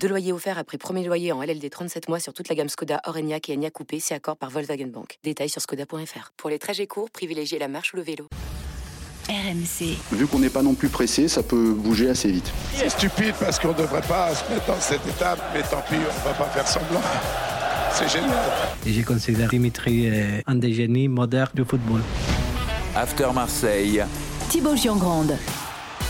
Deux loyers offerts après premier loyer en LLD 37 mois sur toute la gamme Skoda, Orenia et Enya Coupé, c'est accord par Volkswagen Bank. Détails sur skoda.fr. Pour les trajets courts, privilégiez la marche ou le vélo. RMC. Vu qu'on n'est pas non plus pressé, ça peut bouger assez vite. C'est stupide parce qu'on ne devrait pas se mettre dans cette étape, mais tant pis, on va pas faire semblant. C'est génial. Et j'ai considéré Dimitri euh, un des génies modernes du football. After Marseille. Thibaut Giangrande.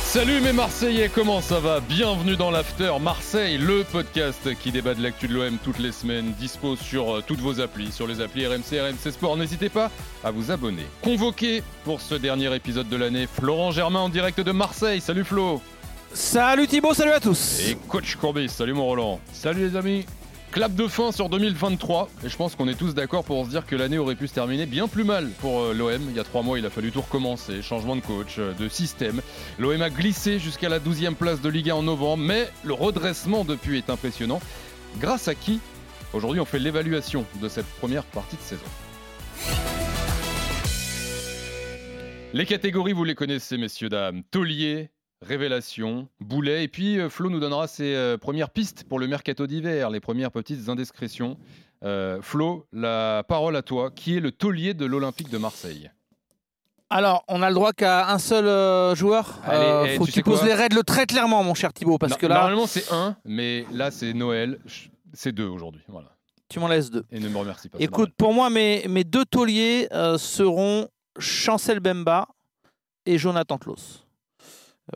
Salut mes Marseillais, comment ça va? Bienvenue dans l'After Marseille, le podcast qui débat de l'actu de l'OM toutes les semaines, dispo sur euh, toutes vos applis, sur les applis RMC, RMC Sport. N'hésitez pas à vous abonner. Convoqué pour ce dernier épisode de l'année, Florent Germain en direct de Marseille. Salut Flo Salut Thibaut, salut à tous Et coach Courbis, salut mon Roland. Salut les amis Clap de fin sur 2023, et je pense qu'on est tous d'accord pour se dire que l'année aurait pu se terminer bien plus mal pour euh, l'OM. Il y a trois mois, il a fallu tout recommencer, changement de coach, euh, de système. L'OM a glissé jusqu'à la 12e place de Ligue 1 en novembre, mais le redressement depuis est impressionnant. Grâce à qui Aujourd'hui, on fait l'évaluation de cette première partie de saison? Les catégories, vous les connaissez, messieurs, dames. Taulier, Révélation, Boulet, et puis euh, Flo nous donnera ses euh, premières pistes pour le mercato d'hiver, les premières petites indiscrétions. Euh, Flo, la parole à toi. Qui est le taulier de l'Olympique de Marseille? Alors, on a le droit qu'à un seul euh, joueur? Allez, Euh, eh, faut tu que tu poses les règles très clairement, mon cher Thibaut, parce Non, que là, Normalement, c'est un, mais là, c'est Noël. C'est deux aujourd'hui. Voilà. tu m'en laisses deux. Et ne me remercie pas. Écoute, pour moi, mes, mes deux tauliers seront Chancel Bemba et Jonathan Klaus.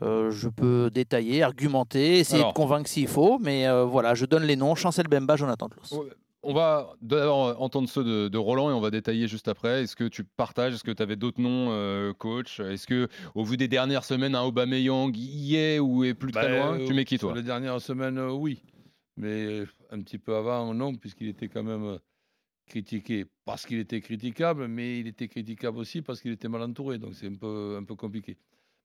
Euh, je peux détailler, argumenter, essayer Alors. de convaincre s'il faut, mais euh, voilà, je donne les noms Chancel Bemba, Jonathan Klaus. normal. On va d'abord entendre ceux de, de Roland et on va détailler juste après. Est-ce que tu partages Est-ce que tu avais d'autres noms, euh, coach? Est-ce que, au vu des dernières semaines, un Aubameyang y est ou est plus très Ben, loin? Euh, Tu mets qui, toi? Les dernières semaines, euh, oui. Mais un petit peu avant, non, puisqu'il était quand même critiqué parce qu'il était critiquable, mais il était critiquable aussi parce qu'il était mal entouré. Donc c'est un peu, un peu compliqué.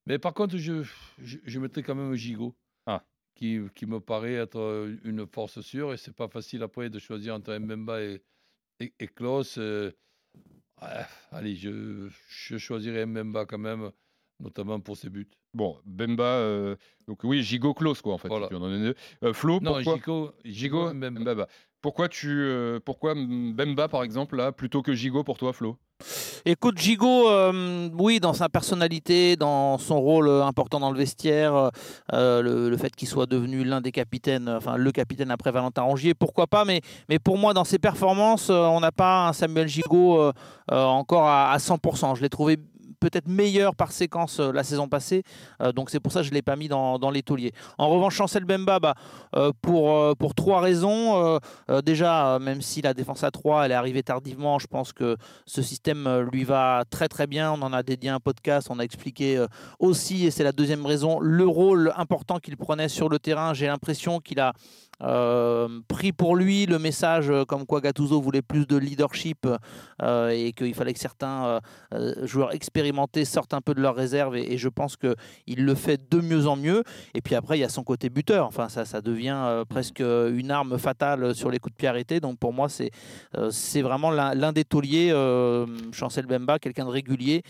Mais par contre, je, je, je mettrais quand même Gigot. Ah. Qui, qui me paraît être euh, une force sûre. Et c'est pas facile après de choisir entre Mbemba et, et, et Klaus. euh, allez, je, je choisirais Mbemba quand même, notamment pour ses buts. Bon, Bemba, euh, donc oui, Gigot close quoi en fait. Voilà. si tu en donnes deux. Euh, Flo, Non, pourquoi Gigot, Gigot, Mbemba. Mbemba. Pourquoi tu, pourquoi Bemba par exemple là plutôt que Gigot pour toi, Flo? Écoute, Gigot, euh, oui, dans sa personnalité, dans son rôle important dans le vestiaire, euh, le, fait qu'il soit devenu l'un des capitaines, enfin le capitaine après Valentin Rongier, pourquoi pas, mais, pour moi, dans ses performances, euh, on n'a pas un Samuel Gigot encore à, à 100%. Je l'ai trouvé peut-être meilleur par séquence euh, la saison passée, euh, donc c'est pour ça que je ne l'ai pas mis dans, dans. En revanche, Chancel Bemba, bah, euh, pour, pour trois raisons. Déjà, même si la défense à 3, elle est arrivée tardivement, je pense que ce système lui va très très bien. On en a dédié un podcast, on a expliqué aussi, et c'est la deuxième raison, le rôle important qu'il prenait sur le terrain. J'ai l'impression qu'il a euh, pris pour lui le message euh, comme quoi Gattuso voulait plus de leadership euh, et qu'il fallait que certains joueurs expérimentés sortent un peu de leur réserve et, je pense qu'il le fait de mieux en mieux. Et puis après, il y a son côté buteur. Enfin, ça, ça devient presque une arme fatale sur les coups de pied arrêtés. Donc pour moi, c'est vraiment l'un des tauliers, Chancel Bemba, quelqu'un de régulier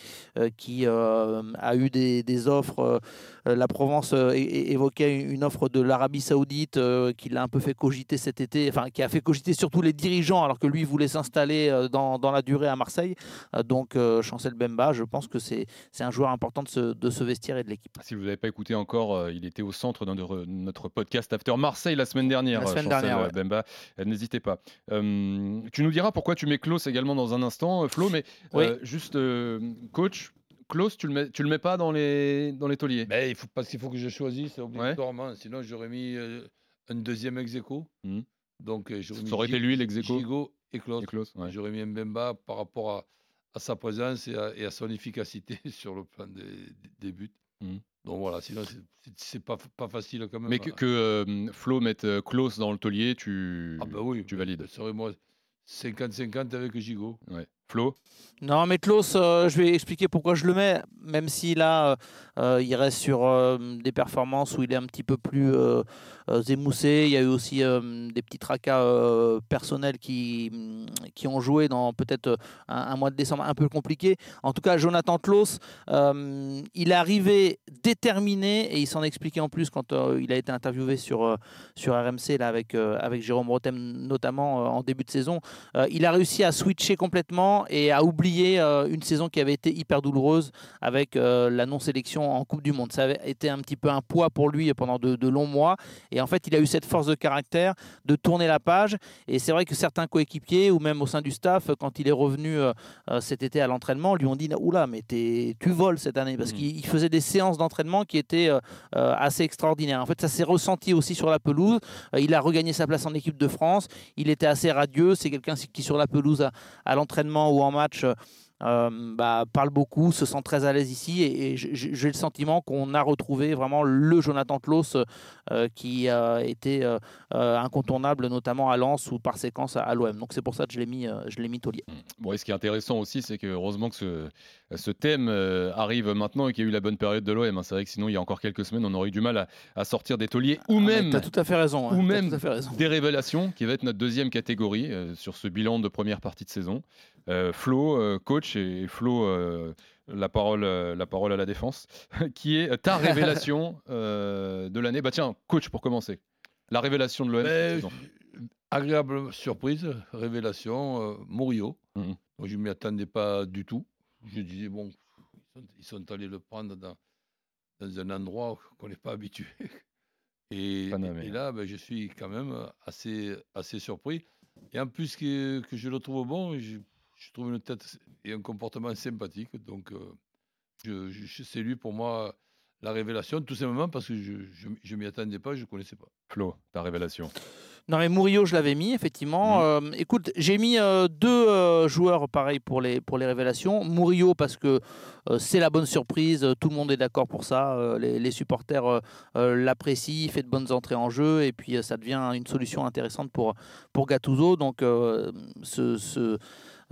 qui a eu des, offres. la Provence évoquait une offre de l'Arabie Saoudite euh, qui l'a un peu fait cogiter cet été, enfin qui a fait cogiter surtout les dirigeants alors que lui voulait s'installer euh, dans, dans la durée à Marseille. Euh, donc euh, Chancel Bemba, je pense que c'est un joueur important de ce, de ce vestiaire et de l'équipe. Si vous n'avez pas écouté encore, il était au centre de notre- podcast After Marseille la semaine dernière. La semaine Chancel, dernière, ouais. Bemba, n'hésitez pas. Euh, tu nous diras pourquoi tu mets Klaus également dans un instant, Flo, mais Oui. euh, juste, euh, coach, Klaus, tu le mets, tu le mets pas dans les, dans les tauliers? Ben, il faut, parce qu'il faut que je choisisse obligatoirement. Sinon, j'aurais mis euh, un deuxième ex. Mhm. Donc, euh, j'aurais mis Ça aurait été lui, l'ex Gigot et ouais. J'aurais mis Mbemba par rapport à, à sa présence et à, et à son efficacité sur le plan des, buts. Mhm. Donc voilà, sinon, c'est- pas, pas facile quand même. Mais que, euh, Flo mette euh, Klaus dans le taulier, tu, Ah oui, tu valides. Ce serait moi 50-50 avec Gigot. Ouais. Flo non, mais Klaus, euh, je vais expliquer pourquoi je le mets, même si là, euh, il reste sur euh, des performances où il est un petit peu plus émoussé. Il y a eu aussi des petits tracas personnels qui, mm, qui ont joué dans peut-être un, mois de décembre un peu compliqué. En tout cas, Jonathan Klaus, il est arrivé déterminé et il s'en expliquait en plus quand il a été interviewé sur, sur RMC là, avec, avec Jérôme Rotem, notamment en début de saison. il a réussi à switcher complètement et à oublier euh, une saison qui avait été hyper douloureuse avec euh, la non-sélection en Coupe du Monde. Ça avait été un petit peu un poids pour lui pendant de, longs mois. Et en fait, il a eu cette force de caractère de tourner la page. Et c'est vrai que certains coéquipiers ou même au sein du staff, quand il est revenu euh, cet été à l'entraînement, lui ont dit Oula, mais tu voles cette année. Parce mmh. qu'il faisait des séances d'entraînement qui étaient assez extraordinaires. En fait, ça s'est ressenti aussi sur la pelouse. il a regagné sa place en équipe de France. Il était assez radieux. C'est quelqu'un qui, sur la pelouse, à l'entraînement ou en match, euh, bah, parle beaucoup, se sent très à l'aise ici et, j'ai le sentiment qu'on a retrouvé vraiment le Jonathan Klaus euh, qui a été euh, incontournable notamment à Lens ou par séquence à, l'OM. Donc c'est pour ça que je l'ai mis, je l'ai mis taulier. Mmh. Bon, et ce qui est intéressant aussi, c'est que heureusement que ce, ce thème arrive maintenant et qu'il y a eu la bonne période de l'OM. Hein. C'est vrai que sinon il y a encore quelques semaines on aurait eu du mal à, sortir des tauliers ou ah, même, as tout à fait raison, ou même des révélations qui va être notre deuxième catégorie sur ce bilan de première partie de saison. Flo, euh, coach, et Flo, euh, la, parole, la parole à la défense, qui est ta révélation de l'année. Bah tiens, coach pour commencer. La révélation de l'OM. Ben, agréable surprise, révélation, Murillo. Mmh. je ne m'y attendais pas du tout. Je disais, bon, ils sont, allés le prendre dans, dans un endroit qu'on n'est pas habitué. Et, et, là, ben, je suis quand même assez, assez surpris. Et en plus que, que je le trouve bon, je, je trouve une tête et un comportement sympathique. Donc, euh, je, c'est lui pour moi la révélation, tout simplement parce que je ne m'y attendais pas, je ne connaissais pas. Flo, ta révélation non mais Murillo, je l'avais mis effectivement. Mmh. Euh, écoute, j'ai mis euh, deux joueurs pareil pour les pour les révélations. Murillo parce que c'est la bonne surprise, tout le monde est d'accord pour ça. Les, les, supporters l'apprécient, il fait de bonnes entrées en jeu et puis ça devient une solution intéressante pour pour Gattuso. Donc ce, ce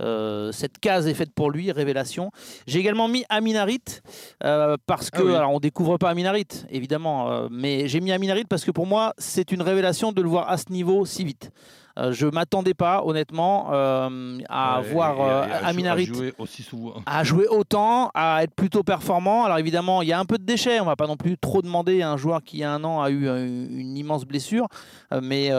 euh, cette case est faite pour lui, révélation. J'ai également mis Aminarit euh, parce que, ah alors on découvre pas Aminarit évidemment, euh, mais j'ai mis Aminarit parce que pour moi c'est une révélation de le voir à ce niveau si vite. Euh, je m'attendais pas, honnêtement, euh, à voir euh, Aminarit à jouer autant, à être plutôt performant. Alors évidemment, il y a un peu de déchets. On va pas non plus trop demander à un joueur qui il y a un an a eu une, immense blessure, mais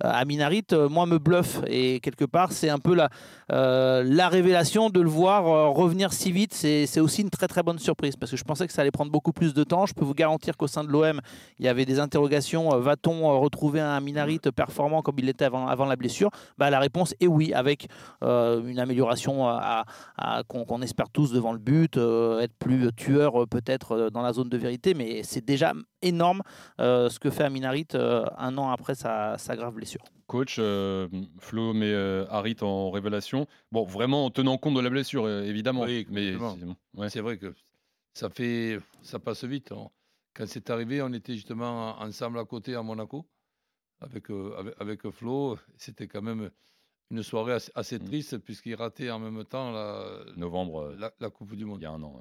Aminarit, moi, me bluffe et quelque part, c'est un peu la la révélation de le voir revenir si vite. C'est aussi une très très bonne surprise parce que je pensais que ça allait prendre beaucoup plus de temps. Je peux vous garantir qu'au sein de l'OM, il y avait des interrogations. Va-t-on retrouver un Aminarit performant comme il l'était avant avant la blessure bah, La réponse est oui, avec euh, une amélioration à, qu'on espère tous devant le but, euh, être plus tueur euh, peut-être dans la zone de vérité, mais c'est déjà énorme ce que fait Aminarit un an après sa, grave blessure. Coach, Flo met Harit en révélation. Bon, vraiment en tenant compte de la blessure, évidemment. Oui, mais c'est vrai que ça fait, ça passe vite. Hein. Quand c'est arrivé, on était justement ensemble à côté à Monaco avec, avec, avec, Flo. C'était quand même une soirée assez, mmh. triste puisqu'il ratait en même temps la, Novembre, la, Coupe du Monde. Il y a un an.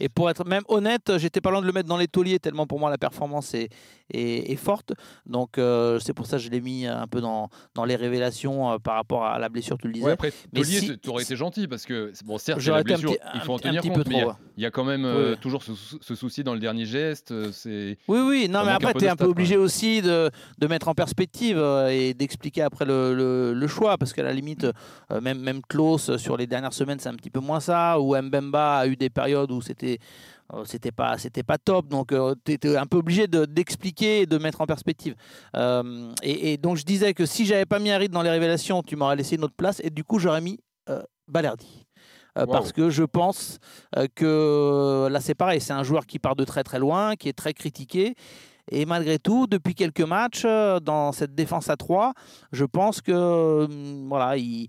Et pour être même honnête, j'étais pas loin de le mettre dans les tauliers tellement pour moi la performance est, est, forte. Donc euh, c'est pour ça que je l'ai mis un peu dans, dans les révélations euh, par rapport à la blessure, tu le disais. après, mais taulier, tu aurais été gentil parce que bon, certes, la blessure, il faut en tenir compte, mais il y, a quand même euh, toujours ce, souci dans le dernier geste. Oui, oui, non, mais après, tu es un peu obligé aussi de, de, mettre en perspective et d'expliquer après le, le, choix parce qu'à la limite, même, même Klaus sur les dernières semaines, c'est un petit peu moins ça, ou Mbemba a eu des périodes où c'était euh, c'était pas c'était pas top. Donc euh, tu étais un peu obligé d'expliquer et de mettre en perspective. Euh, et, donc je disais que si j'avais pas mis Harit dans les révélations tu m'aurais laissé une autre place. Et du coup j'aurais mis Balerdi. Parce que je pense que là c'est pareil. C'est un joueur qui part de très très loin qui est très critiqué. Et malgré tout, depuis quelques matchs, dans cette défense à 3, je pense que voilà, il,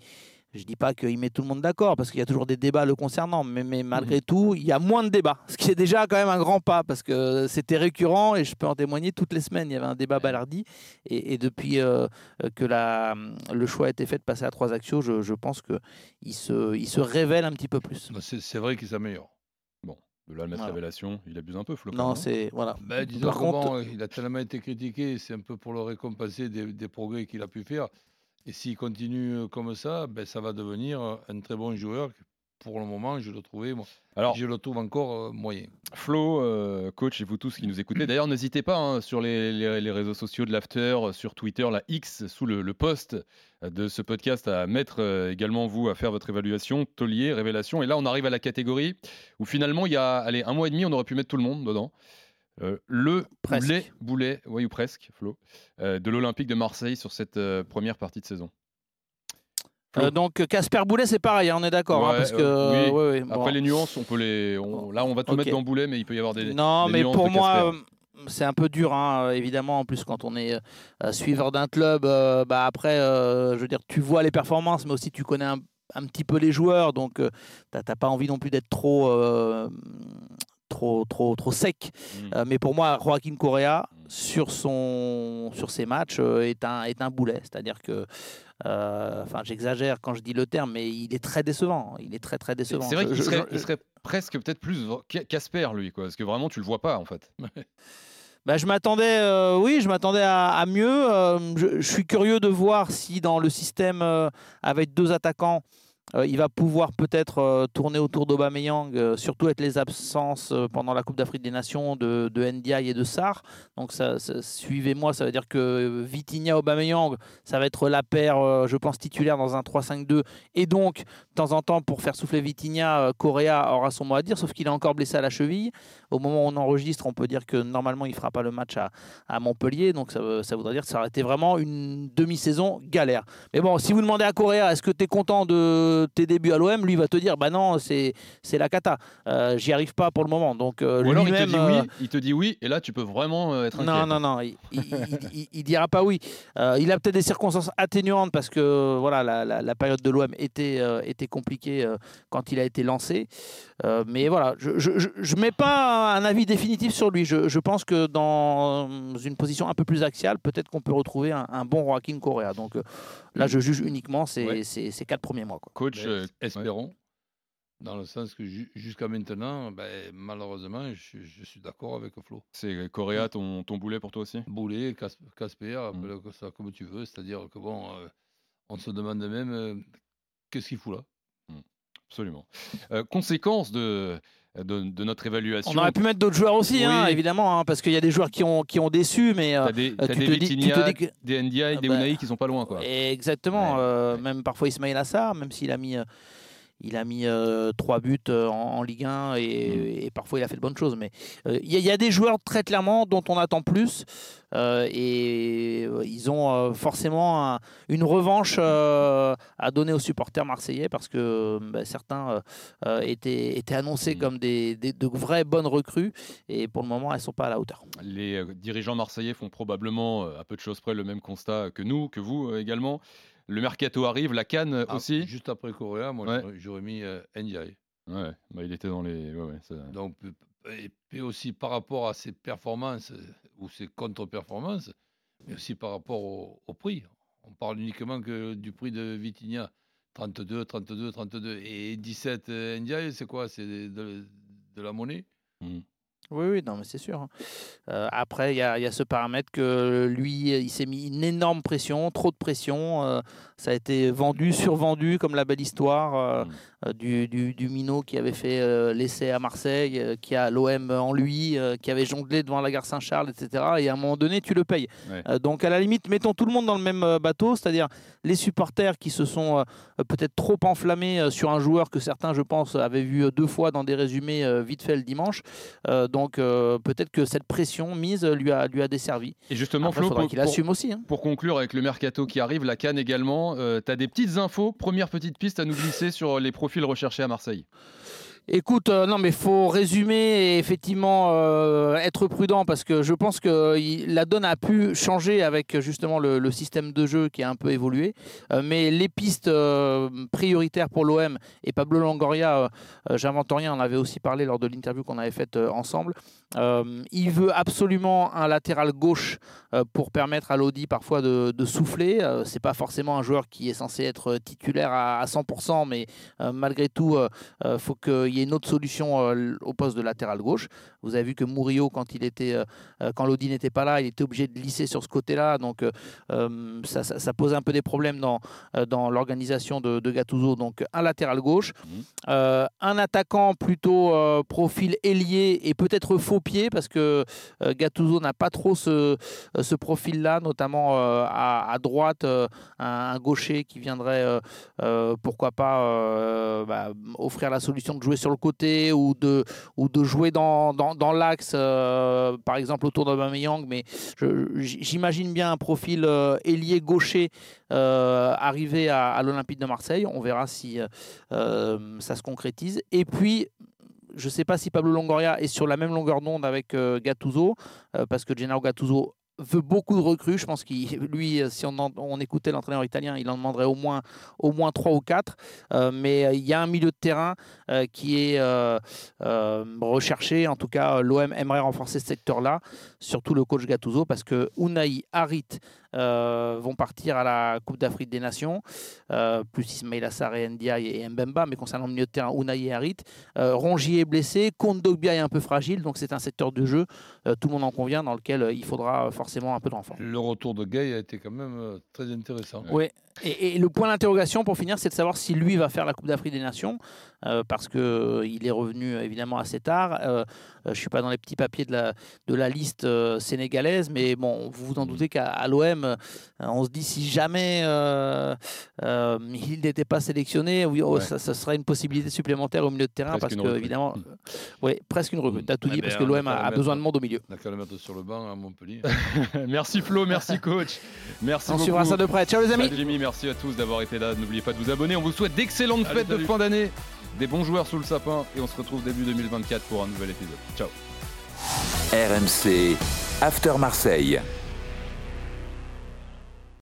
Je dis pas qu'il met tout le monde d'accord, parce qu'il y a toujours des débats le concernant, mais, mais malgré tout, il y a moins de débats, ce qui est déjà quand même un grand pas, parce que c'était récurrent, et je peux en témoigner, toutes les semaines, il y avait un débat Balardi, et, et depuis euh, que la, le choix a été fait de passer à trois actions, je, je pense qu'il se, il se révèle un petit peu plus. Bah, C'est vrai qu'il s'améliore. De là, mettre Voilà. révélation, il abuse un peu, Flo. quand Non, même, c'est. Voilà. Ben, disons Par contre- bon, il a tellement été critiqué, c'est un peu pour le récompenser des, des progrès qu'il a pu faire. Et s'il continue euh, comme ça, ben, ça va devenir euh, un très bon joueur. Pour le moment, je le trouvais, moi, Alors, je le trouve encore euh, moyen. Flo, euh, coach et vous tous qui nous écoutez, d'ailleurs n'hésitez pas hein, sur les, les- les réseaux sociaux de l'After, sur Twitter, la X, sous le, le post de ce podcast, à mettre euh, également vous à faire votre évaluation, taulier, révélation. Et là on arrive à la catégorie où finalement il y a allez, un mois et demi, on aurait pu mettre tout le monde dedans. Euh, le Presque. boulet, boulet, oui ou presque, Flo, euh, de l'Olympique de Marseille sur cette euh, première partie de saison. Euh, donc Casper Boulet, c'est pareil, hein, on est d'accord, hein, Ouais, parce que euh, oui. ouais, ouais, bon. Après les nuances, on peut les, on- là on va tout mettre dans boulet, mais il peut y avoir des, Non, des mais nuances pour moi, c'est un peu dur, hein, évidemment. En plus, quand on est euh, suiveur d'un club, bah après, je veux dire, tu vois les performances, mais aussi tu connais un, un petit peu les joueurs, donc euh, t'as pas envie non plus d'être trop, trop, trop, trop sec. Mm. Euh, mais pour moi, Joaquin Correa sur son, sur ses matchs euh, est un, est un boulet. C'est-à-dire que, euh, enfin, j'exagère quand je dis le terme, mais il est très décevant. Il est très très décevant. C'est vrai qu'il serait, je- serait presque peut-être plus Ca- Casper, lui, quoi, parce que vraiment, tu le vois pas, en fait. Bah, je m'attendais, euh, oui, je m'attendais à, à mieux. Euh, je, je suis curieux de voir si dans le système euh, avec deux attaquants, euh, il va pouvoir peut-être euh, tourner autour d'Aubameyang, euh, surtout avec les absences euh, pendant la Coupe d'Afrique des Nations de, de Ndiaye et de Sarr. Donc suivez-moi, ça veut dire que Vitinha Aubameyang, ça va être la paire, je pense, titulaire dans un 3-5-2. Et donc, de temps en temps, pour faire souffler Vitinha, Correa aura son mot à dire, sauf qu'il est encore blessé à la cheville. Au moment où on enregistre, on peut dire que normalement, il ne fera pas le match à, Montpellier. Donc ça, ça voudrait dire que ça aurait été vraiment une demi-saison galère. Mais bon, si vous demandez à Correa, est-ce que tu es content de tes débuts à l'OM Lui va te dire, bah non, c'est la cata. Euh, J'y arrive pas pour le moment. Donc euh, Ou alors il te dit euh, oui, il te dit oui, et là tu peux vraiment euh, être inquiet. non, non, non, il, il, il- dira pas oui. Euh, il a peut-être des circonstances atténuantes parce que voilà, la, la- la période de l'OM était, euh, était compliquée euh, quand il a été lancé. Euh, mais voilà, je ne mets pas un avis définitif sur lui. Je, je pense que dans une position un peu plus axiale, peut-être qu'on peut retrouver un, un bon Joaquin Correa. Donc euh, là, je juge uniquement ces, Ouais. ces, ces quatre premiers mois. quoi. Coach, Mais euh, espérons. Dans le sens que ju- jusqu'à maintenant, ben, malheureusement, je, je suis d'accord avec Flo. c'est Correa ton, ton boulet pour toi aussi? Boulet, Cas- Casper, Mm. appelle ça comme tu veux. C'est-à-dire que bon, euh, on se demande même euh, qu'est-ce qu'il fout là? Absolument. Euh, conséquence de, de, de notre évaluation. On aurait pu mettre d'autres joueurs aussi, hein, évidemment, hein, parce qu'il y a des joueurs qui ont, qui ont déçu, mais euh, des, euh, tu des te dis- tu te dis que- des Ndiaye, Ah des bah, Unai qui sont pas loin. Quoi. Exactement. Ouais, euh, ouais. Même parfois Ismail Assar, même s'il a mis, euh, il a mis euh, trois buts euh, en, en Ligue 1 et, Mm. et parfois il a fait de bonnes choses. Mais euh, il y, a- il y a des joueurs très clairement dont on attend plus euh, et ils ont forcément un- une revanche à donner aux supporters marseillais parce que bah, certains étaient, étaient annoncés Mm. comme des, des- de vraies bonnes recrues et pour le moment elles sont pas à la hauteur. Les dirigeants marseillais font probablement, à peu de choses près, le même constat que nous, que vous également. Le mercato arrive, la canne Ah, aussi. Juste après Correa, moi Ouais. j'aurais- mis euh, Ndiaye. Ouais, bah, il était dans les. ouais, ouais, ça- Donc, et puis aussi par rapport à ses performances euh, ou ses contre-performances, mais aussi par rapport au, au prix. On parle uniquement que du prix de Vitinha, 32, 32, 32 et 17 euh, Ndiaye, c'est quoi? C'est de, de- de la monnaie? Mm. Oui, oui, non, mais c'est sûr. hein. Euh, après, il y, a ce paramètre que lui, il s'est mis une énorme pression, trop de pression. euh, ça a été vendu, survendu, comme la belle histoire euh, Mm. euh, du, du, du minot qui avait fait euh, l'essai à Marseille, euh, qui a l'OM en lui, euh, qui avait jonglé devant la gare Saint-Charles, etc. Et à un moment donné, tu le payes. Ouais. Euh, donc, à la limite, mettons tout le monde dans le même euh, bateau, c'est-à-dire les supporters qui se sont euh, euh, peut-être trop enflammés euh, sur un joueur que certains, je pense, avaient vu euh, deux fois dans des résumés euh, vite fait le dimanche. Euh, donc euh, peut-être que cette pression mise euh, lui a, lui a desservi. Et justement, Après, Flo, faudra pour, qu'il pour- assume aussi. hein. pour conclure avec le mercato qui arrive, la canne également, tu as des petites infos, première petite piste à nous glisser sur les profils recherchés à Marseille. Écoute, euh, non, mais faut résumer et effectivement euh, être prudent parce que je pense que il- la donne a pu changer avec justement le, système de jeu qui a un peu évolué. Euh, mais les pistes euh, prioritaires pour l'OM et Pablo Longoria, euh, euh, j'invente rien, on avait aussi parlé lors de l'interview qu'on avait faite euh, ensemble. Euh, il veut absolument un latéral gauche euh, pour permettre à Lodi parfois de, souffler. Euh, c'est pas forcément un joueur qui est censé être titulaire à, à 100%, mais euh, malgré tout, faut qu'il y ait une autre solution euh, au poste de latéral gauche. Vous avez vu que Murillo, quand il était, euh, euh, quand Lodi n'était pas là, il était obligé de lisser sur ce côté-là. Donc ça, ça, ça pose un peu des problèmes dans, dans l'organisation de, de Gattuso. Donc un latéral gauche, euh, un attaquant plutôt profil ailier et peut-être faux pied parce que Gattuso n'a pas trop ce, ce profil-là, notamment à, à droite, un, un gaucher qui viendrait, pourquoi pas, bah, offrir la solution de jouer sur le côté ou de, ou de jouer dans, l'axe, euh, par exemple autour d'Aubameyang. Mais je- j'imagine bien un profil euh, ailier gaucher euh, arriver à, l'Olympique de Marseille. On verra si ça se concrétise. Et puis, je ne sais pas si Pablo Longoria est sur la même longueur d'onde avec Gattuso, parce que Gennaro Gattuso veut beaucoup de recrues. Je pense qu'il, lui, euh, si on, on écoutait l'entraîneur italien, il en demanderait au moins, au moins 3 ou 4. mais euh, il y a un milieu de terrain euh, qui est euh, euh, recherché. En tout cas, l'OM aimerait renforcer ce secteur-là, surtout le coach Gattuso, parce que Unai, Harit euh, vont partir à la Coupe d'Afrique des Nations, euh, plus Ismail Assar et Ndiaye et Mbemba. Mais concernant le milieu de terrain, Unai et Harit, euh, Rongier est blessé, Kondogbia est un peu fragile, donc c'est un secteur de jeu, euh, tout le monde en convient, dans lequel euh, il faudra euh, forcément un peu de renfort. Le retour de Gay a été quand même euh, très intéressant. Et, et le point d'interrogation pour finir, c'est de savoir si lui va faire la Coupe d'Afrique des Nations, euh, parce que euh, il est revenu euh, évidemment assez tard. Euh, je suis pas dans les petits papiers de la, de la liste euh, sénégalaise, mais bon, vous vous en doutez qu'à l'OM, euh, on se dit si jamais euh, euh, il n'était pas sélectionné, oui, oh, Ouais. ça, ça serait une possibilité supplémentaire au milieu de terrain, Presque parce que évidemment, euh, ouais, presque une recrue. T'as tout Eh dit, ben, parce que l'OM a a, a besoin de monde au milieu. On n'a qu'à le mettre sur le banc à Montpellier. merci Flo, merci coach. Merci On beaucoup. suivra ça de près. Ciao les amis. Salut Jimmy, merci à tous d'avoir été là. N'oubliez pas de vous abonner. On vous souhaite d'excellentes Allez, fêtes de fin d'année, des bons joueurs sous le sapin et on se retrouve début 2024 pour un nouvel épisode. Ciao. RMC After Marseille.